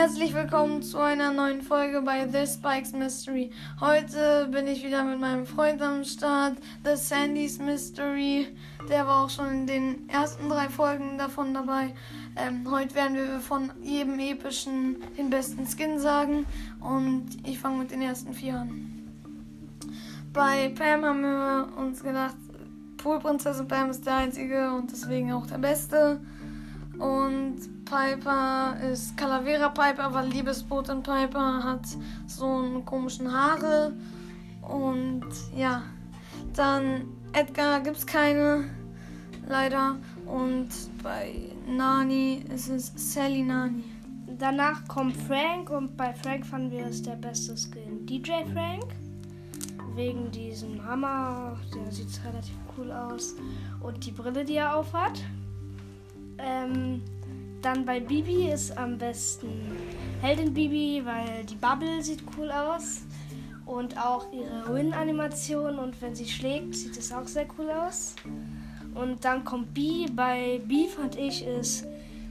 Herzlich willkommen zu einer neuen Folge bei This Spikes Mystery. Heute bin ich wieder mit meinem Freund am Start, The Sandy's Mystery. Der war auch schon in den ersten drei Folgen davon dabei. Ähm, heute werden wir von jedem epischen den besten Skin sagen und ich fange mit den ersten vier an. Bei Pam haben wir uns gedacht, Poolprinzessin Pam ist der einzige und deswegen auch der beste. Und Piper ist Calavera Piper, weil Liebesbotin Piper hat so einen komischen Haare. Und ja, dann Edgar gibt es keine, leider. Und bei Nani ist es Sally Nani. Danach kommt Frank und bei Frank fanden wir es der beste Skin. DJ Frank. Wegen diesem Hammer, der sieht relativ cool aus. Und die Brille, die er aufhat. Ähm, dann bei Bibi ist am besten Heldin Bibi, weil die Bubble sieht cool aus. Und auch ihre Win-Animation und wenn sie schlägt, sieht es auch sehr cool aus. Und dann kommt B. Bei B fand ich ist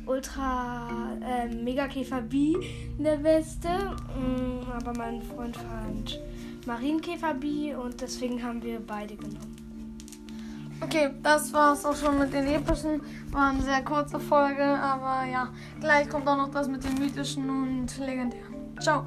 Ultra äh, Megakäfer B der beste. Mm, aber mein Freund fand Marienkäfer B und deswegen haben wir beide genommen. Okay, das war's auch schon mit den epischen. War eine sehr kurze Folge, aber ja, gleich kommt auch noch das mit den mythischen und legendären. Ciao.